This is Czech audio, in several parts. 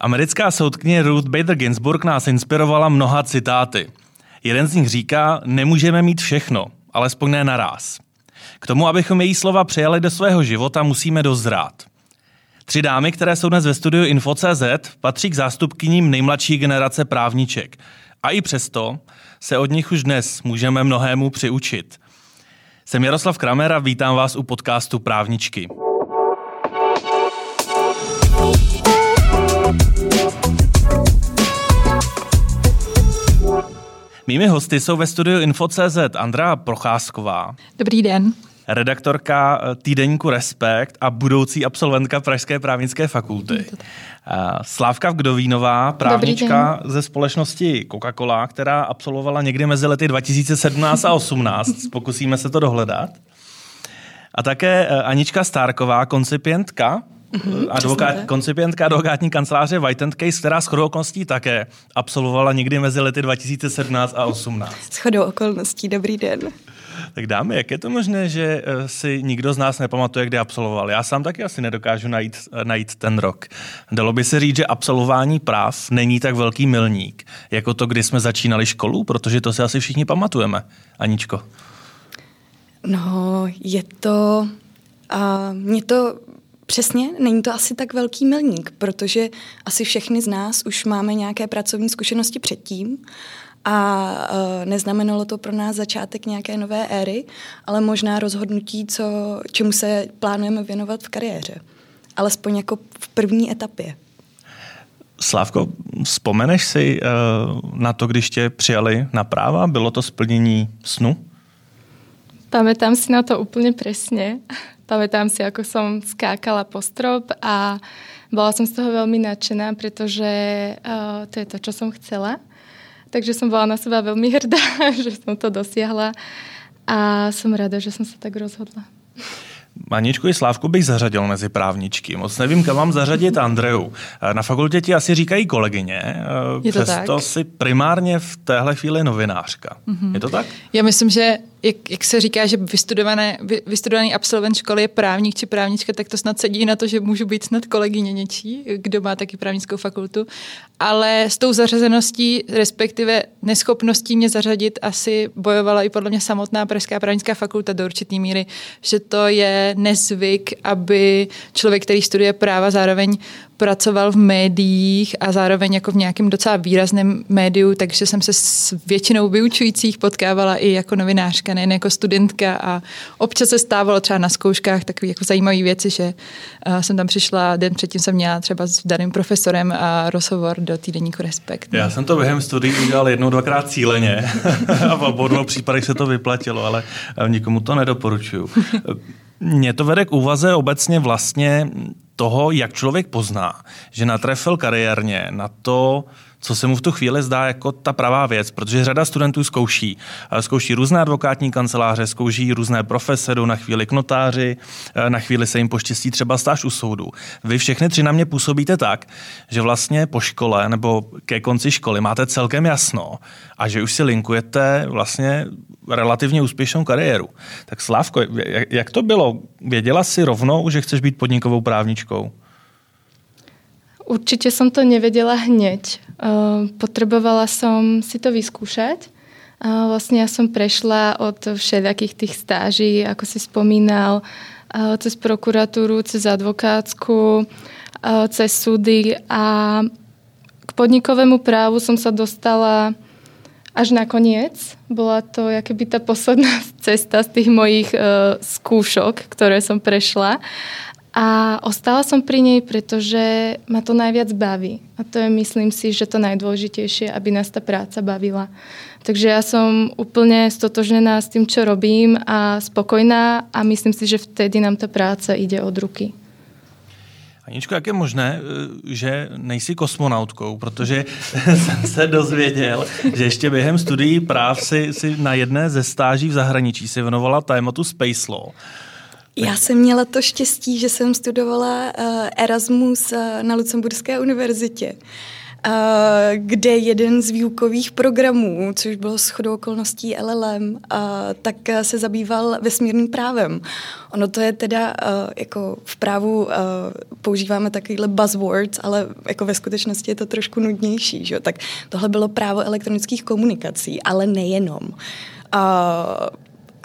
Americká soudkyně Ruth Bader Ginsburg nás inspirovala mnoha citáty. Jeden z nich říká, nemůžeme mít všechno, alespoň ne naraz. K tomu, abychom její slova přijali do svého života, musíme dozrát. Tři dámy, které jsou dnes ve studiu Info.cz, patří k zástupkyním nejmladší generace právniček. A i přesto se od nich už dnes můžeme mnohému přiučit. Jsem Jaroslav Kramer a vítám vás u podcastu Právničky. Mými hosty jsou ve studiu Info.cz Andrea Procházková. Dobrý den. Redaktorka eh, týdeníku Respekt a budoucí absolventka Pražské právnické fakulty. Eh, Slávka Vgdovínová, právnička ze společnosti Coca-Cola, která absolvovala někdy mezi lety 2017 a 2018. Pokusíme se to dohledat. A také eh, Anička Stárková, koncipientka Mm-hmm, advokát, koncipientka advokátní kanceláře White Case, která s okolností také absolvovala někdy mezi lety 2017 a 2018. S okolností, dobrý den. Tak dáme, jak je to možné, že eh, si nikdo z nás nepamatuje, kdy absolvoval? Já sám taky asi nedokážu najít, eh, najít ten rok. Dalo by se říct, že absolvování práv není tak velký milník, jako to, kdy jsme začínali školu, protože to si asi všichni pamatujeme. Aničko. No, je to... A mě to Přesně, není to asi tak velký milník, protože asi všechny z nás už máme nějaké pracovní zkušenosti předtím a uh, neznamenalo to pro nás začátek nějaké nové éry, ale možná rozhodnutí, co, čemu se plánujeme věnovat v kariéře. Alespoň jako v první etapě. Slávko, vzpomeneš si uh, na to, když tě přijali na práva? Bylo to splnění snu? Pamätám si na to úplně přesně. Pamätám si, ako som skákala po strop a bola som z toho veľmi nadšená, pretože uh, to je to, čo som chcela. Takže som bola na seba veľmi hrdá, že som to dosiahla a som rada, že som sa tak rozhodla. Maničku i Slávku bych zařadil mezi právničky. Moc nevím, kam mám zařadit Andreu. Na fakultě ti asi říkají kolegyně, je to přesto tak? si primárně v téhle chvíli novinářka. Mm-hmm. Je to tak? Já myslím, že jak, jak se říká, že vystudované, vystudovaný absolvent školy je právník či právnička, tak to snad sedí na to, že můžu být snad kolegyně něčí, kdo má taky právnickou fakultu. Ale s tou zařazeností, respektive neschopností mě zařadit, asi bojovala i podle mě samotná Pražská právnická fakulta do určitý míry, že to je nezvyk, aby člověk, který studuje práva, zároveň pracoval v médiích a zároveň jako v nějakém docela výrazném médiu, takže jsem se s většinou vyučujících potkávala i jako novinářka, nejen jako studentka a občas se stávalo třeba na zkouškách takové jako zajímavé věci, že uh, jsem tam přišla, den předtím jsem měla třeba s daným profesorem a rozhovor do týdenníku Respekt. Já jsem to během studií udělal jednou, dvakrát cíleně a v obou případech se to vyplatilo, ale eh, nikomu to nedoporučuju. Mě to vede k úvaze obecně vlastně toho, jak člověk pozná, že natrefil kariérně na to, co se mu v tu chvíli zdá jako ta pravá věc, protože řada studentů zkouší. Zkouší různé advokátní kanceláře, zkouší různé profese, jdou na chvíli k notáři, na chvíli se jim poštěstí třeba stáž u soudu. Vy všechny tři na mě působíte tak, že vlastně po škole nebo ke konci školy máte celkem jasno a že už si linkujete vlastně relativně úspěšnou kariéru. Tak Slávko, jak to bylo? Věděla si rovnou, že chceš být podnikovou právničkou? Určitě jsem to nevěděla hneď. Eh, potrebovala som si to vyskúšať. Vlastne ja som prešla od všelijakých tých stáží, ako si spomínal, eh, cez prokuratúru, cez advokátsku, eh, cez súdy a k podnikovému právu som sa dostala až na koniec. Bola to jakoby ta posledná cesta z tých mojich uh, skúšok, ktoré som prešla. A ostala som pri nej, pretože ma to najviac baví. A to je, myslím si, že to najdôležitejšie, aby nás ta práca bavila. Takže ja som úplne stotožnená s tým, čo robím a spokojná a myslím si, že vtedy nám ta práce ide od ruky. Aničko, jak je možné, eh, že nejsi kosmonautkou, protože jsem se dozvěděl, že ještě během studií práv si, si na jedné ze stáží v zahraničí si věnovala tématu Space Law. Já jsem měla to štěstí, že jsem studovala uh, Erasmus uh, na Lucemburské univerzitě. kde jeden z výukových programů, což bylo shodou okolností LLM, tak se zabýval vesmírným právem. Ono to je teda jako v právu používáme takovýhle buzzwords, ale jako ve skutečnosti je to trošku nudnější. Že? Tak tohle bylo právo elektronických komunikací, ale nejenom.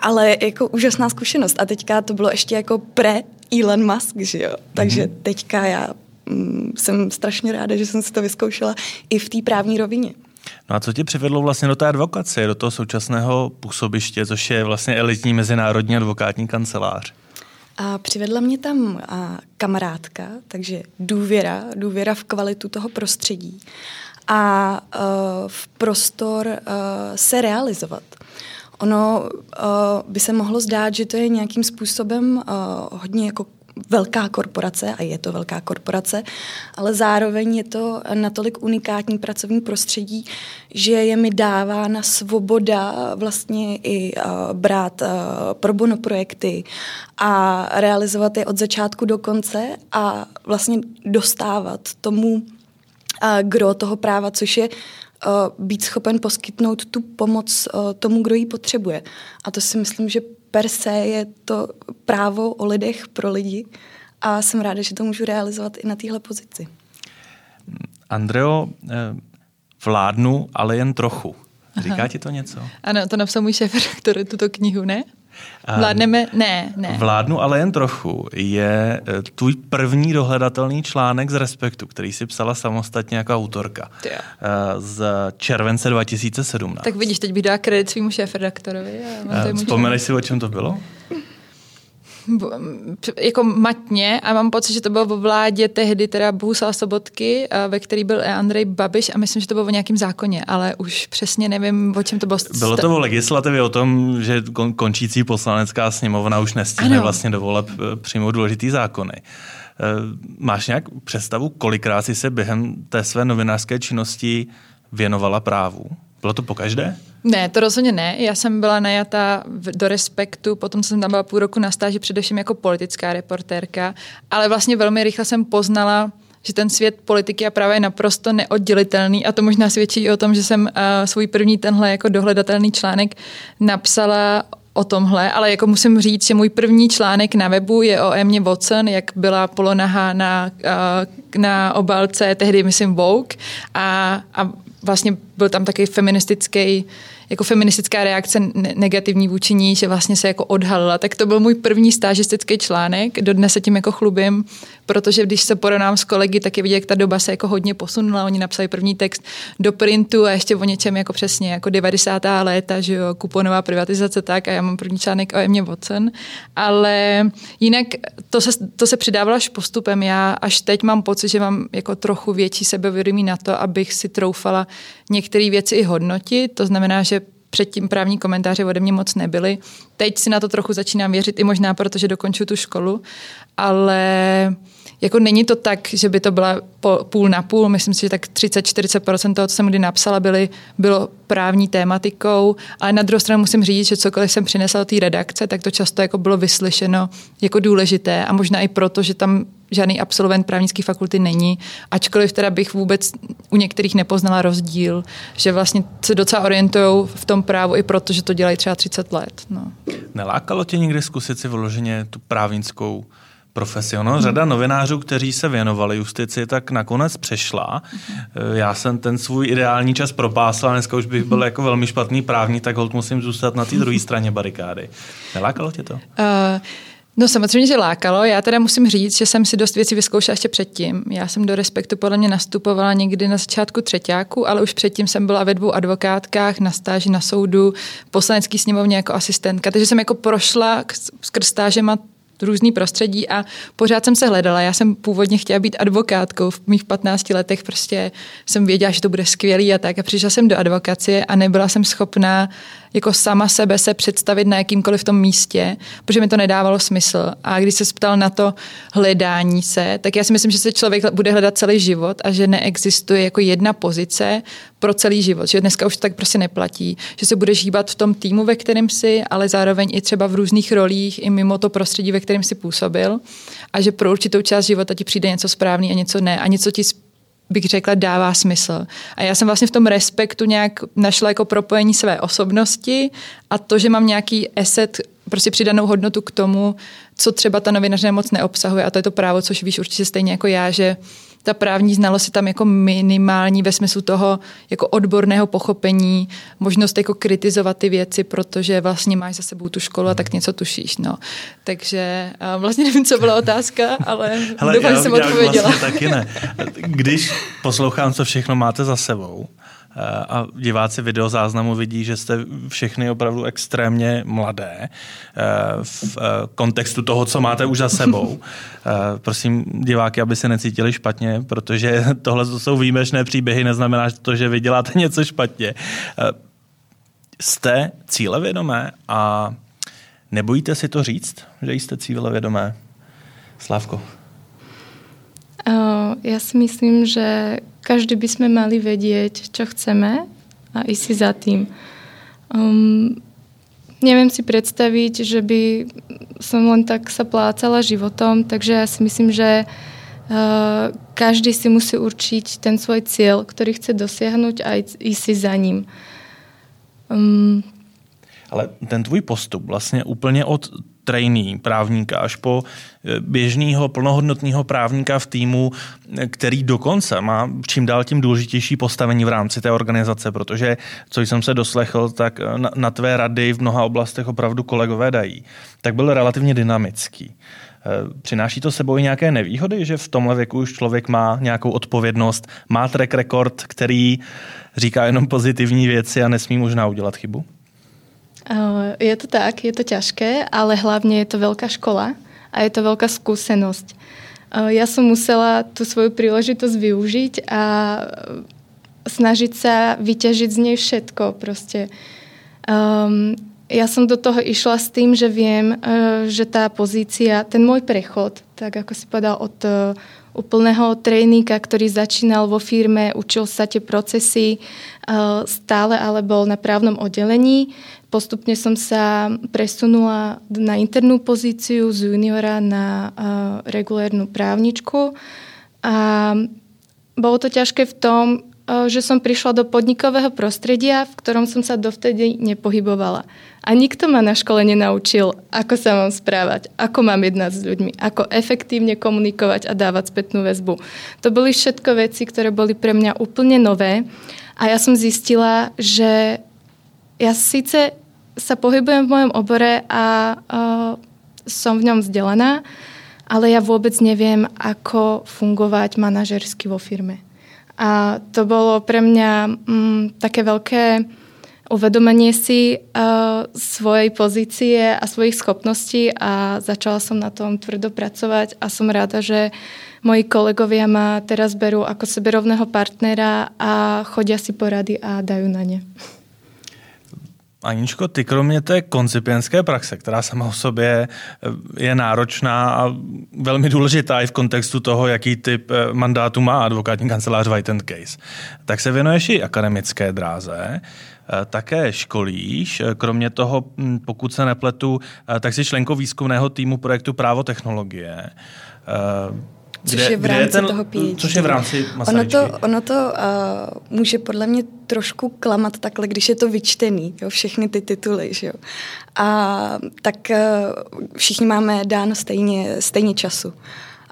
Ale jako úžasná zkušenost. A teďka to bylo ještě jako pre Elon Musk, že jo? Takže mm-hmm. teďka já mm, jsem strašně ráda, že jsem si to vyzkoušela i v té právní rovině. No a co tě přivedlo vlastně do té advokace, do toho současného působiště, což je vlastně elitní mezinárodní advokátní kancelář? A přivedla mě tam a, kamarádka, takže důvěra, důvěra v kvalitu toho prostředí a a v prostor a, se realizovat. Ono uh, by se mohlo zdát, že to je nějakým způsobem uh, hodně jako velká korporace a je to velká korporace, ale zároveň je to natolik unikátní pracovní prostředí, že je mi dávána svoboda vlastně i uh, brát uh, pro bono projekty a realizovat je od začátku do konce a vlastně dostávat tomu uh, gro toho práva, což je být schopen poskytnout tu pomoc uh, tomu, kdo ji potřebuje. A to si myslím, že per se je to právo o lidech pro lidi a jsem ráda, že to můžu realizovat i na téhle pozici. Andreo, eh, vládnu, ale jen trochu. Říká Aha. ti to něco? Ano, to napsal můj šéf tuto knihu, ne? Vládneme? Ne, ne. Vládnu, ale jen trochu. Je eh, tvůj první dohledatelný článek z Respektu, který si psala samostatně jako autorka. Tyjo. Eh, z července 2017. Tak vidíš, teď bych dala kredit svýmu šéf-redaktorovi. Eh, vzpomeneš si, o čem to bylo? Jako matně a mám pocit, že to bylo vo vládě tehdy teda Bohuslav Sobotky, ve který byl Andrej Babiš a myslím, že to bylo o nějakém zákoně, ale už přesně nevím, o čem to bylo. Bylo to o legislativě o tom, že končící poslanecká sněmovna už nestihne ano. vlastně do voleb e, přijmout důležitý zákony. E, máš nějak představu, kolikrát jsi se během té své novinářské činnosti věnovala právu? Bylo to po každé? Ne, to rozhodně ne. Já jsem byla najata do Respektu, potom jsem tam byla půl roku na stáži, především jako politická reportérka, ale vlastně velmi rychle jsem poznala, že ten svět politiky a práva je naprosto neoddělitelný a to možná svědčí i o tom, že jsem uh, svůj první tenhle jako dohledatelný článek napsala o tomhle, ale jako musím říct, že můj první článek na webu je o Emě Watson, jak byla polonaha na, uh, na obálce, tehdy myslím Vogue a, a vlastně byl tam taky feministický jako feministická reakce negativní vůči ní, že vlastně se jako odhalila. Tak to byl můj první stážistický článek, dodnes se tím jako chlubím, protože když se porovnám s kolegy, tak je vidět, jak ta doba se jako hodně posunula. Oni napsali první text do printu a ještě o něčem jako přesně, jako 90. léta, že jo, kuponová privatizace tak a já mám první článek o Emě Watson. Ale jinak to se, to se přidávalo až postupem. Já až teď mám pocit, že mám jako trochu větší sebevědomí na to, abych si troufala některé věci i hodnotit. To znamená, že předtím právní komentáře ode mě moc nebyly. Teď si na to trochu začínám věřit, i možná protože dokonču tu školu, ale jako není to tak, že by to byla půl na půl, myslím si, že tak 30-40% toho, co jsem kdy napsala, byly, bylo právní tématikou, ale na druhou stranu musím říct, že cokoliv jsem přinesla do té redakce, tak to často jako bylo vyslyšeno jako důležité a možná i proto, že tam žádný absolvent právnické fakulty není, ačkoliv teda bych vůbec u některých nepoznala rozdíl, že vlastně se docela orientují v tom právu i proto, že to dělají třeba 30 let. No. Nelákalo tě někdy zkusit si vyloženě tu právnickou profesi. Ono, řada novinářů, kteří se věnovali justici, tak nakonec přešla. Já jsem ten svůj ideální čas propásl a dneska už bych byl jako velmi špatný právník, tak hold musím zůstat na té druhé straně barikády. Nelákalo tě to? Uh, No samozřejmě, že lákalo. Já teda musím říct, že jsem si dost věcí vyzkoušela ještě předtím. Já jsem do Respektu podle mě nastupovala někdy na začátku třetíku, ale už předtím jsem byla ve dvou advokátkách, na stáži na soudu, poslanecký sněmovně jako asistentka. Takže jsem jako prošla skrz stážema různý prostředí a pořád jsem se hledala. Já jsem původně chtěla být advokátkou. V mých 15 letech prostě jsem věděla, že to bude skvělý a tak. A přišla jsem do advokacie a nebyla jsem schopná jako sama sebe se představit na jakýmkoliv tom místě, protože mi to nedávalo smysl. A když se ptal na to hledání se, tak já si myslím, že se člověk bude hledat celý život a že neexistuje jako jedna pozice pro celý život. Že dneska už tak prostě neplatí. Že se budeš hýbat v tom týmu, ve kterém si, ale zároveň i třeba v různých rolích, i mimo to prostředí, ve kterém si působil. A že pro určitou část života ti přijde něco správný a něco ne. A něco ti bych řekla, dává smysl. A já jsem vlastně v tom respektu nějak našla jako propojení své osobnosti a to, že mám nějaký eset, prostě přidanou hodnotu k tomu, co třeba ta novinařina moc neobsahuje a to je to právo, což víš určitě stejně jako já, že ta právní znalost je tam jako minimální ve smyslu toho jako odborného pochopení, možnost jako kritizovat ty věci, protože vlastně máš za sebou tu školu a tak něco tušíš. No. Takže vlastně nevím, co byla otázka, ale Hele, doufám, že jsem odpověděla. Vlastně taky ne. Když poslouchám, co všechno máte za sebou, a diváci videozáznamu vidí, že jste všechny opravdu extrémně mladé eh, v eh, kontextu toho, co máte už za sebou. Eh, prosím diváky, aby se necítili špatně, protože tohle jsou výjimečné příběhy, neznamená to, že vy děláte něco špatně. Jste cílevědomé a nebojíte si to říct, že jste cílevědomé? Slávko. Ja si myslím, že každý by sme mali vedieť, čo chceme a ísť si za tým. Um, neviem si predstaviť, že by som len tak sa plácala životom, takže ja si myslím, že uh, každý si musí určiť ten svoj cieľ, ktorý chce dosiahnuť a ísť si za ním. Um, ale ten tvůj postup vlastně úplně od trainee právníka až po eh, běžného plnohodnotného právníka v týmu, eh, který dokonce má čím dál tím důležitější postavení v rámci té organizace, protože, co jsem se doslechl, tak eh, na, na tvé rady v mnoha oblastech opravdu kolegové dají, tak byl relativně dynamický. Přináší to sebou i nějaké nevýhody, že v tomhle věku už člověk má nějakou odpovědnost, má track record, který říká jenom pozitivní věci a nesmí možná udělat chybu? Eh, je to tak, je to ťažké, ale hlavne je to veľká škola a je to veľká skúsenosť. Eh, ja som musela tú svoju príležitosť využiť a snažiť sa vyťažiť z nej všetko. Proste. Um, ja som do toho išla s tým, že uh, že tá pozícia, ten môj prechod, tak ako si povedal, od úplného tréninga, ktorý začínal vo firme, učil sa tie procesy stále, ale bol na právnom oddelení, Postupne som sa presunula na internú pozíciu z juniora na uh, regulérnu právničku a bolo to ťažké v tom, uh, že som prišla do podnikového prostredia, v ktorom som sa dovtedy nepohybovala. A nikto ma na škole nenaučil, ako sa mám správať, ako mám jednať s ľuďmi, ako efektívne komunikovať a dávať spätnú väzbu. To boli všetko veci, ktoré boli pre mňa úplne nové. A ja som zistila, že ja síce sa pohybujem v mojom obore a uh, som v ňom vzdelaná, ale ja vôbec neviem, ako fungovať manažersky vo firme. A to bolo pre mňa mm, také veľké uvedomenie si uh, svojej pozície a svojich schopností a začala som na tom tvrdo pracovať a som ráda, že moji kolegovia ma teraz berú ako seberovného partnera a chodia si porady a dajú na ne. Aničko, ty kromě té koncipientské praxe, která sama o sobě eh, je náročná a velmi důležitá i v kontextu toho, jaký typ eh, mandátu má advokátní kancelář White and Case, tak se věnuješ i akademické dráze, eh, také školíš. Kromě toho, hm, pokud se nepletu, tak jsi členkou výzkumného týmu projektu Právo technologie. Což kde, je v rámci je ten, toho PhD. Což je v rámci Ono to, ono to uh, může podle mě trošku klamat takhle, když je to vyčtený, jo, všechny ty tituly. Že jo. A tak uh, všichni máme dáno stejně, stejně času.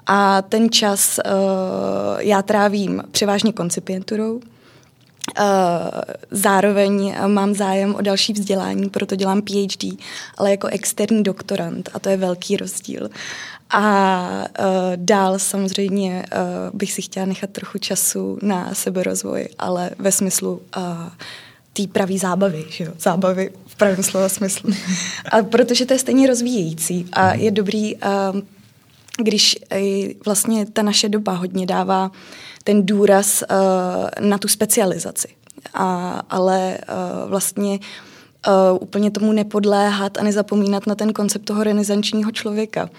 A ten čas uh, já trávím převážně koncipienturou, Uh, zároveň mám zájem o další vzdělání, proto dělám PhD, ale jako externí doktorant a to je velký rozdíl. A uh, dál samozřejmě uh, bych si chtěla nechat trochu času na seberozvoj, ale ve smyslu uh, té pravý zábavy, že jo? zábavy v pravém slova smyslu. A protože to je stejně rozvíjející a je dobrý, uh, když vlastně ta naše doba hodně dává ten důraz uh, na tu specializaci. A, ale uh, vlastně uh, úplně tomu nepodléhat a nezapomínat na ten koncept toho renesančního člověka.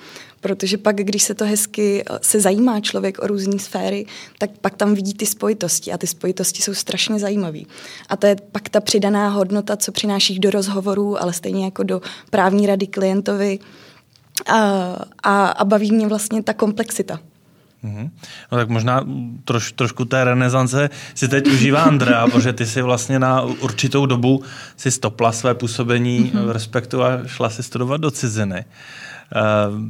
Protože pak, když se to hezky eh, se zajímá člověk o různé sféry, tak pak tam vidí ty spojitosti a ty spojitosti jsou strašně zajímavé. A to je pak ta přidaná hodnota, co přinášíš do rozhovorů, ale stejně jako do právní rady klientovi. A, a, a baví mě vlastně ta komplexita. Mm-hmm. No tak možná troš, trošku té renesance si teď užívá Andrea, protože ty si vlastně na určitou dobu si stopla své působení mm-hmm. v Respektu a šla si studovat do ciziny. Uh,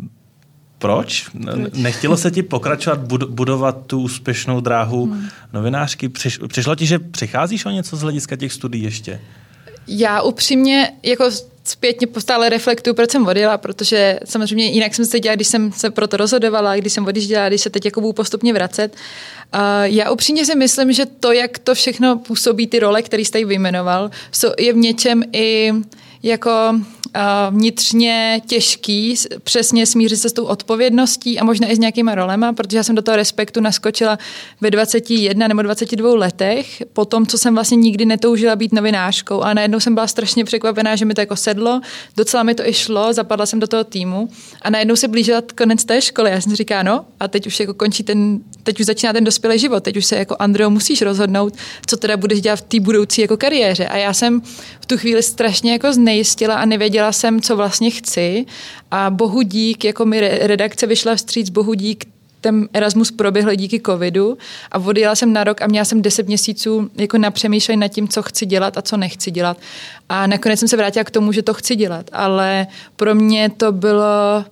proč? proč? Nechtělo se ti pokračovat, budovat tu úspěšnou dráhu hmm. novinářky? Přiš, přišlo ti, že přicházíš o něco z hlediska těch studií ještě? Já upřímně jako zpětně stále reflektuju, proč jsem odjela, protože samozřejmě jinak jsem se dělala, když jsem se proto rozhodovala, když jsem odjížděla, když se teď jako budu postupně vracet. Uh, já upřímně si myslím, že to, jak to všechno působí, ty role, které jste vyjmenoval, je v něčem i jako vnitřně těžký přesně smířit se s tou odpovědností a možná i s nějakýma rolema, protože já jsem do toho respektu naskočila ve 21 nebo 22 letech, po tom, co jsem vlastně nikdy netoužila být novinářkou a najednou jsem byla strašně překvapená, že mi to jako sedlo, docela mi to i šlo, zapadla jsem do toho týmu a najednou se blížila konec té školy. Já jsem říká, no a teď už jako končí ten, teď už začíná ten dospělý život, teď už se jako Andreo musíš rozhodnout, co teda budeš dělat v té budoucí jako kariéře. A já jsem v tu chvíli strašně jako znejistila a nevěděla, věděla jsem, co vlastně chci a bohu dík, jako mi redakce vyšla vstříc, bohu dík, ten Erasmus proběhl díky covidu a odjela jsem na rok a měla jsem deset měsíců jako na přemýšlení nad tím, co chci dělat a co nechci dělat. A nakonec jsem se vrátila k tomu, že to chci dělat, ale pro mě to bylo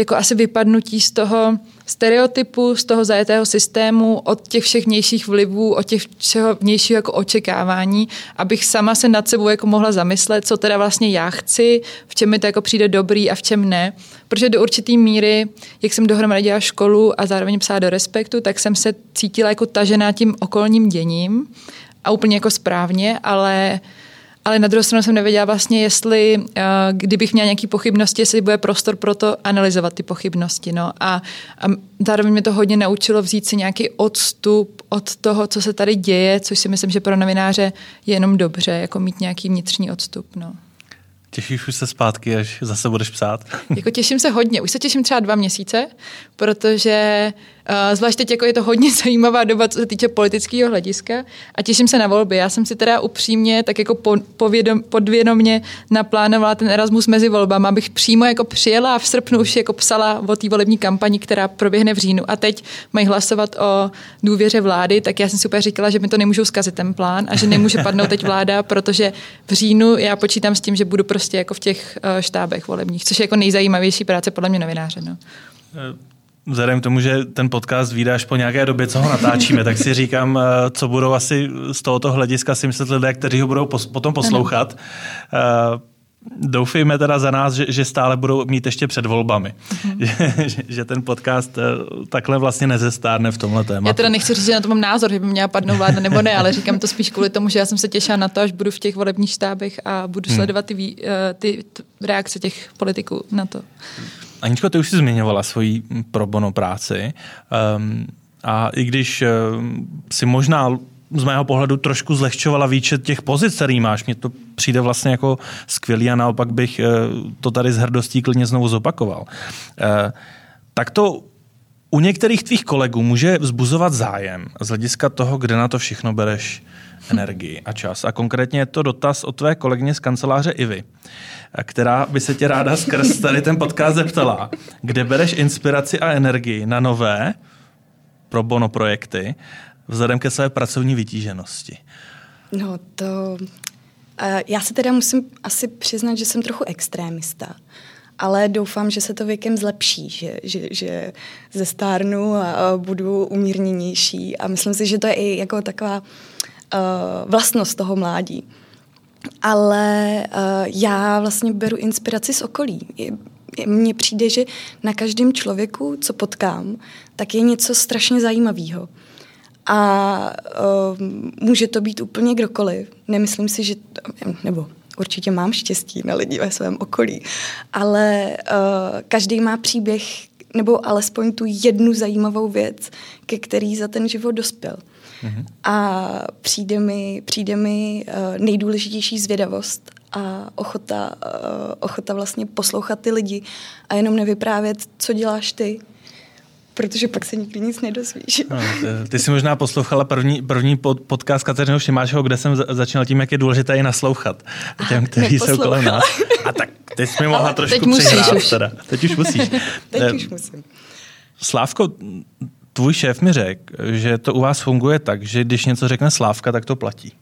jako asi vypadnutí z toho stereotypu, z toho zajetého systému, od těch všech vnějších vlivů, od těch všeho vnějšího jako očekávání, abych sama se nad sebou jako mohla zamyslet, co teda vlastně já chci, v čem mi to jako přijde dobrý a v čem ne. Protože do určitý míry, jak jsem dohromady dělala školu a zároveň psala do respektu, tak jsem se cítila jako tažená tím okolním děním a úplně jako správně, ale ale na druhou stranu jsem nevěděla vlastně, jestli, uh, kdybych měla nějaké pochybnosti, jestli bude prostor pro to analyzovat ty pochybnosti. No. A, a zároveň mě to hodně naučilo vzít si nějaký odstup od toho, co se tady děje, což si myslím, že pro novináře je jenom dobře, jako mít nějaký vnitřní odstup. No. Těšíš už se zpátky, až zase budeš psát? Jako těším se hodně. Už se těším třeba dva měsíce, protože uh, zvlášť teď jako je to hodně zajímavá doba, co se týče politického hlediska a těším se na volby. Já jsem si teda upřímně tak jako po, povědom, podvědomě naplánovala ten Erasmus mezi volbami, abych přímo jako přijela a v srpnu už jako psala o té volební kampani, která proběhne v říjnu. A teď mají hlasovat o důvěře vlády, tak já jsem si úplně říkala, že mi to nemůžou zkazit ten plán a že nemůže padnout teď vláda, protože v říjnu já počítám s tím, že budu prostě jako v těch uh, štábech volebních, což je jako nejzajímavější práce podle mě novináře. No. Eh, vzhledem k tomu, že ten podcast vydáš po nějaké době, co ho natáčíme, tak si říkám, eh, co budou asi z tohoto hlediska si myslet lidé, kteří ho budou pos- potom poslouchat. Ano. Doufejme teda za nás, že, že stále budou mít ještě před volbami. Mm-hmm. že, že ten podcast takhle vlastně nezestárne v tomhle tématu. Já teda nechci říct, že na to mám názor, že by měla padnout vláda nebo ne, ale říkám to spíš kvůli tomu, že já jsem se těšila na to, až budu v těch volebních štábech a budu hmm. sledovat ty, ty, ty reakce těch politiků na to. Aničko, ty už jsi zmiňovala svoji pro bono práci um, a i když um, si možná z mého pohledu trošku zlehčovala výčet těch pozic, který máš. Mně to přijde vlastně jako skvělý a naopak bych uh, to tady s hrdostí klidně znovu zopakoval. Uh, tak to u některých tvých kolegů může vzbuzovat zájem z hlediska toho, kde na to všechno bereš energii a čas. A konkrétně je to dotaz od tvé kolegyně z kanceláře Ivy, která by se tě ráda skrz tady ten podcast zeptala, kde bereš inspiraci a energii na nové pro bono projekty vzhledem ke své pracovní vytíženosti. No to... Uh, já se teda musím asi přiznat, že jsem trochu extrémista ale doufám, že se to věkem zlepší, že, že, že ze stárnu a, a budu umírněnější a myslím si, že to je i jako taková uh, vlastnost toho mládí. Ale uh, já vlastně beru inspiraci z okolí. Mně přijde, že na každém člověku, co potkám, tak je něco strašně zajímavého. A uh, může to být úplně kdokoliv. Nemyslím si, že, nebo určitě mám štěstí na lidi ve svém okolí, ale uh, každý má příběh nebo alespoň tu jednu zajímavou věc, ke který za ten život dospěl. Mm-hmm. A přijde mi, přijde mi uh, nejdůležitější zvědavost a ochota, uh, ochota vlastně poslouchat ty lidi a jenom nevyprávět, co děláš ty, protože pak se nikdy nic nedozvíš. No, ty jsi možná poslouchala první, první pod, podcast Kateřinou Šimáčeho, kde jsem začínal tím, jak je důležité i naslouchat těm, kteří jsou kolem nás. A tak teď jsi mi mohla Ale trošku teď už. Teda. Teď už musíš. teď už musím. Slávko, tvůj šéf mi řekl, že to u vás funguje tak, že když něco řekne Slávka, tak to platí.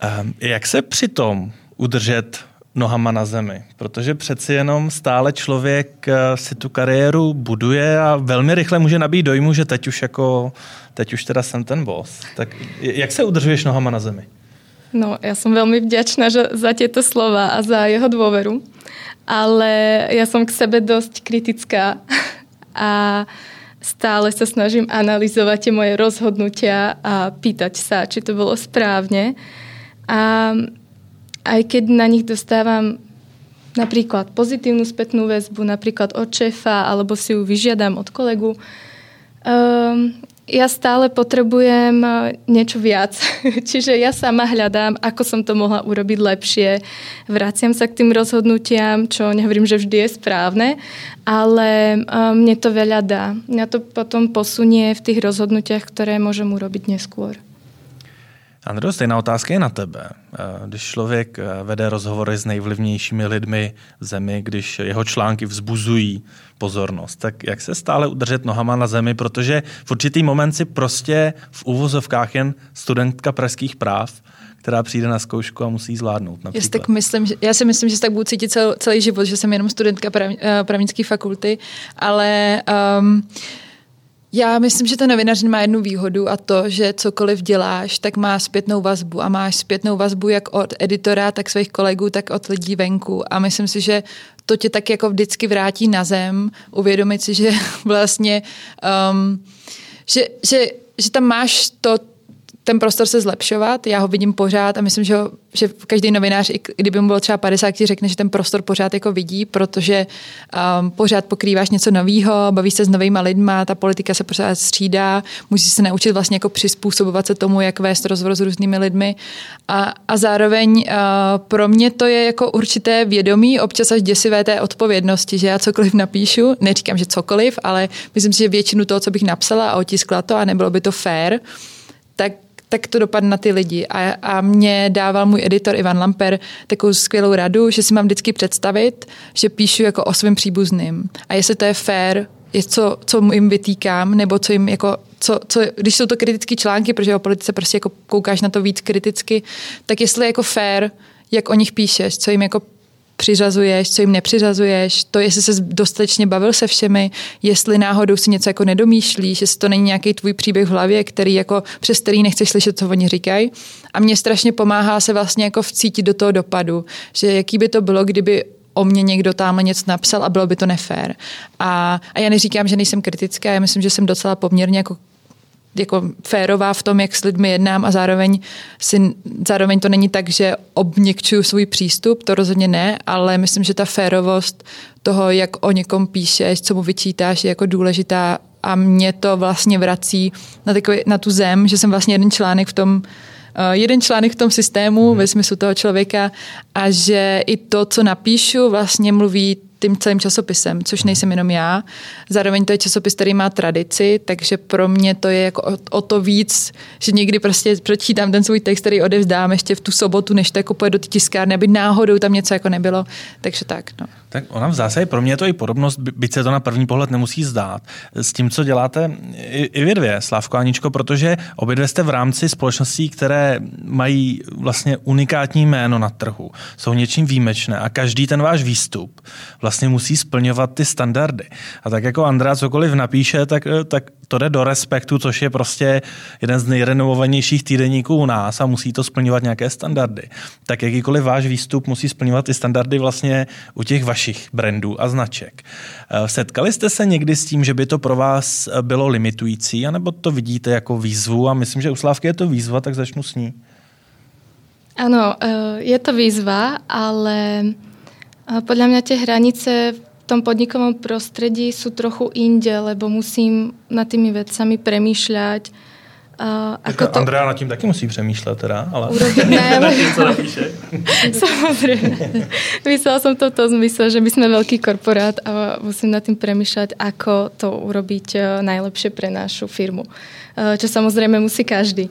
Ehm, jak se přitom udržet nohama na zemi, protože přeci jenom stále člověk eh, si tu kariéru buduje a velmi rychle může nabít dojmu, že teď už jako, teď už teda jsem ten boss. Tak jak se udržuješ nohama na zemi? No, ja som veľmi vďačná že, za tieto slova a za jeho dôveru, ale ja som k sebe dosť kritická a stále sa snažím analyzovať tie moje rozhodnutia a pýtať sa, či to bolo správne. A aj keď na nich dostávam napríklad pozitívnu spätnú väzbu, napríklad od šéfa, alebo si ju vyžiadam od kolegu, um, ja stále potrebujem eh, niečo viac. Čiže ja sama hľadám, ako som to mohla urobiť lepšie. Vraciam sa k tým rozhodnutiam, čo nehovorím, že vždy je správne, ale eh, mne to veľa dá. Mňa to potom posunie v tých rozhodnutiach, ktoré môžem urobiť neskôr. Andro, stejná otázka je na tebe. Eh, když člověk eh, vede rozhovory s nejvlivnějšími lidmi v zemi, když jeho články vzbuzují pozornost, tak jak se stále udržet nohama na zemi, protože v určitý moment si prostě v úvozovkách jen studentka pražských práv, která přijde na zkoušku a musí zvládnout. Já si, tak myslím, že, já si myslím, že se tak budu cítit cel, celý život, že jsem jenom studentka prav, eh, právnické fakulty, ale um, já myslím, že ten novinař má jednu výhodu a to, že cokoliv děláš, tak má zpětnou vazbu a máš zpětnou vazbu jak od editora, tak svých kolegů, tak od lidí venku. A myslím si, že to tě tak jako vždycky vrátí na zem, uvědomit si, že vlastně um, že, že, že tam máš to, ten prostor se zlepšovat, já ho vidím pořád a myslím, že, ho, že každý novinář, i kdyby mu bylo třeba 50, ti řekne, že ten prostor pořád jako vidí, protože um, pořád pokrýváš něco nového, bavíš se s novými lidma, ta politika se pořád střídá, musíš se naučit vlastně jako přizpůsobovat se tomu, jak vést rozhovor s různými lidmi. A, a zároveň uh, pro mě to je jako určité vědomí, občas až děsivé té odpovědnosti, že já cokoliv napíšu, neříkám, že cokoliv, ale myslím si, že většinu toho, co bych napsala a otiskla to a nebylo by to fair, tak tak to dopadne na ty lidi. A, a mě dával můj editor Ivan Lamper takovou skvělou radu, že si mám vždycky představit, že píšu jako o svém příbuzným. A jestli to je fair, je co, co jim vytýkám, nebo co jim jako, co, co, když jsou to kritické články, protože o politice prostě jako koukáš na to víc kriticky, tak jestli je jako fair, jak o nich píšeš, co jim jako přiřazuješ, co jim nepřiřazuješ, to, jestli se dostatečně bavil se všemi, jestli náhodou si něco jako nedomýšlíš, jestli to není nějaký tvůj příběh v hlavě, který jako, přes který nechceš slyšet, co oni říkají. A mě strašně pomáhá se vlastně jako vcítit do toho dopadu, že jaký by to bylo, kdyby o mě někdo tam něco napsal a bylo by to nefér. A, a já neříkám, že nejsem kritická, já myslím, že jsem docela poměrně jako jako férová v tom, jak s lidmi jednám a zároveň, si, zároveň to není tak, že obněkčuju svůj přístup, to rozhodně ne, ale myslím, že ta férovost toho, jak o někom píšeš, co mu vyčítáš, je jako důležitá a mě to vlastně vrací na, takový, na tu zem, že jsem vlastně jeden článek v tom uh, jeden článek v tom systému hmm. ve smyslu toho člověka a že i to, co napíšu, vlastně mluví tím celým časopisem, což nejsem jenom já. Zároveň to je časopis, který má tradici, takže pro mě to je jako o, to víc, že někdy prostě pročítám ten svůj text, který odevzdám ještě v tu sobotu, než to jako pojede do tiskárny, aby náhodou tam něco jako nebylo. Takže tak, no. Tak ona v zásadě pro mě je to i podobnost, byť se to na první pohled nemusí zdát, s tím, co děláte i, i vy dvě, Slávko a Aničko, protože obě dvě jste v rámci společností, které mají vlastně unikátní jméno na trhu, jsou něčím výjimečné a každý ten váš výstup vlastně musí splňovat ty standardy. A tak jako Andrea cokoliv napíše, tak, tak to jde do respektu, což je prostě jeden z nejrenovovanějších týdeníků u nás a musí to splňovat nějaké standardy. Tak jakýkoliv váš výstup musí splňovat i standardy vlastně u těch vašich brandů a značek. Eh, setkali jste se někdy s tím, že by to pro vás bylo limitující, anebo to vidíte jako výzvu a myslím, že u Slávky je to výzva, tak začnu s ní. Ano, eh, je to výzva, ale eh, podľa mňa tie hranice v tom podnikovom prostredí sú trochu inde, lebo musím nad tými vecami premýšľať. Uh, ako to... Andrea nad tím taky musí přemýšlet teda, ale... Ne, tím, co napíše. Samozrejme. Myslela som to v tom zmysle, že my sme veľký korporát a musím nad tým premýšľať, ako to urobiť e, najlepšie pre našu firmu. E, čo samozrejme musí každý.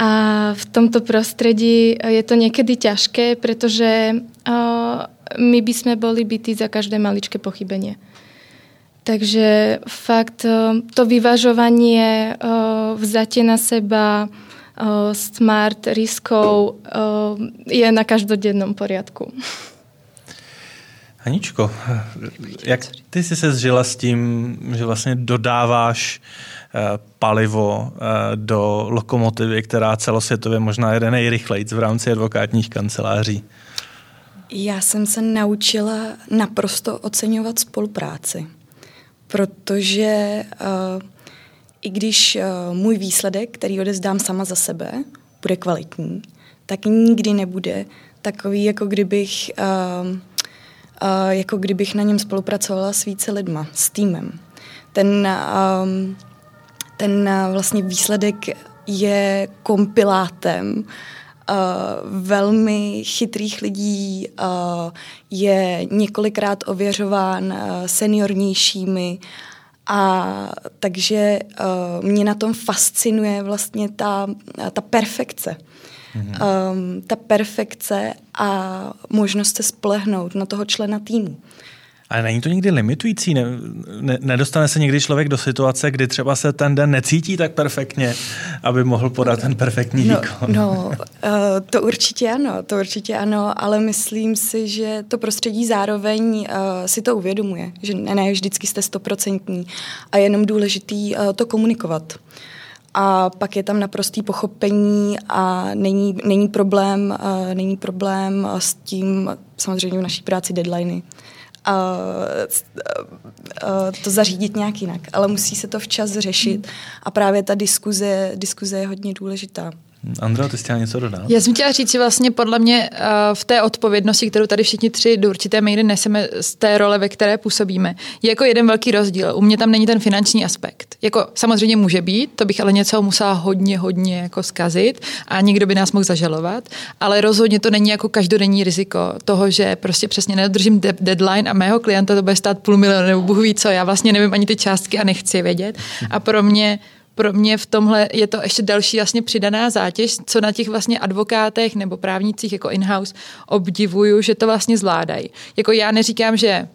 A v tomto prostredí je to niekedy ťažké, pretože uh, my by sme boli bytí za každé maličké pochybenie. Takže fakt to vyvažovanie, vzatie na seba, smart riskou je na každodennom poriadku. Aničko, jak ty jsi se zžila s tím, že vlastně dodáváš eh, palivo eh, do lokomotivy, která celosvětově možná jede nejrychleji v rámci advokátních kanceláří? Já jsem se naučila naprosto oceňovat spolupráci, protože uh, i když uh, můj výsledek, který odezdám sama za sebe, bude kvalitní, tak nikdy nebude takový, jako kdybych uh, jako kdybych na něm spolupracovala s více lidma, s týmem. Ten, um, ten uh, vlastně výsledek je kompilátem uh, velmi chytrých lidí, uh, je několikrát ověřován uh, seniornějšími a takže uh, mě na tom fascinuje vlastně ta, ta perfekce mm-hmm. um, ta perfekce a možnost se spolehnout na toho člena týmu. Ale není to někdy limitující? Ne, ne, nedostane se někdy člověk do situace, kdy třeba se ten den necítí tak perfektně, aby mohl podat ten perfektní no, výkon? No, uh, to určitě ano, to určitě ano, ale myslím si, že to prostředí zároveň uh, si to uvědomuje, že ne, ne vždycky jste stoprocentní a je jenom důležitý uh, to komunikovat a pak je tam naprostý pochopení a není, není, problém, uh, není problém s tím, samozřejmě v naší práci deadliny, to zařídit nějak jinak, ale musí se to včas řešit. A právě ta diskuze, diskuze je hodně důležitá. Andrea, ty jsi chtěla něco dodat? Já jsem chtěla říct, že vlastně podle mě uh, v té odpovědnosti, kterou tady všichni tři do určité míry neseme z té role, ve které působíme, je jako jeden velký rozdíl. U mě tam není ten finanční aspekt. Jako samozřejmě může být, to bych ale něco musela hodně, hodně jako zkazit a nikdo by nás mohl zažalovat, ale rozhodně to není jako každodenní riziko toho, že prostě přesně nedodržím de- deadline a mého klienta to bude stát půl milionu nebo Bůh ví co, já vlastně nevím ani ty částky a nechci vědět. A pro mě pro mě v tomhle je to ještě další vlastně přidaná zátěž, co na těch vlastně advokátech nebo právnících jako in-house obdivuju, že to vlastně zvládají. Jako já neříkám, že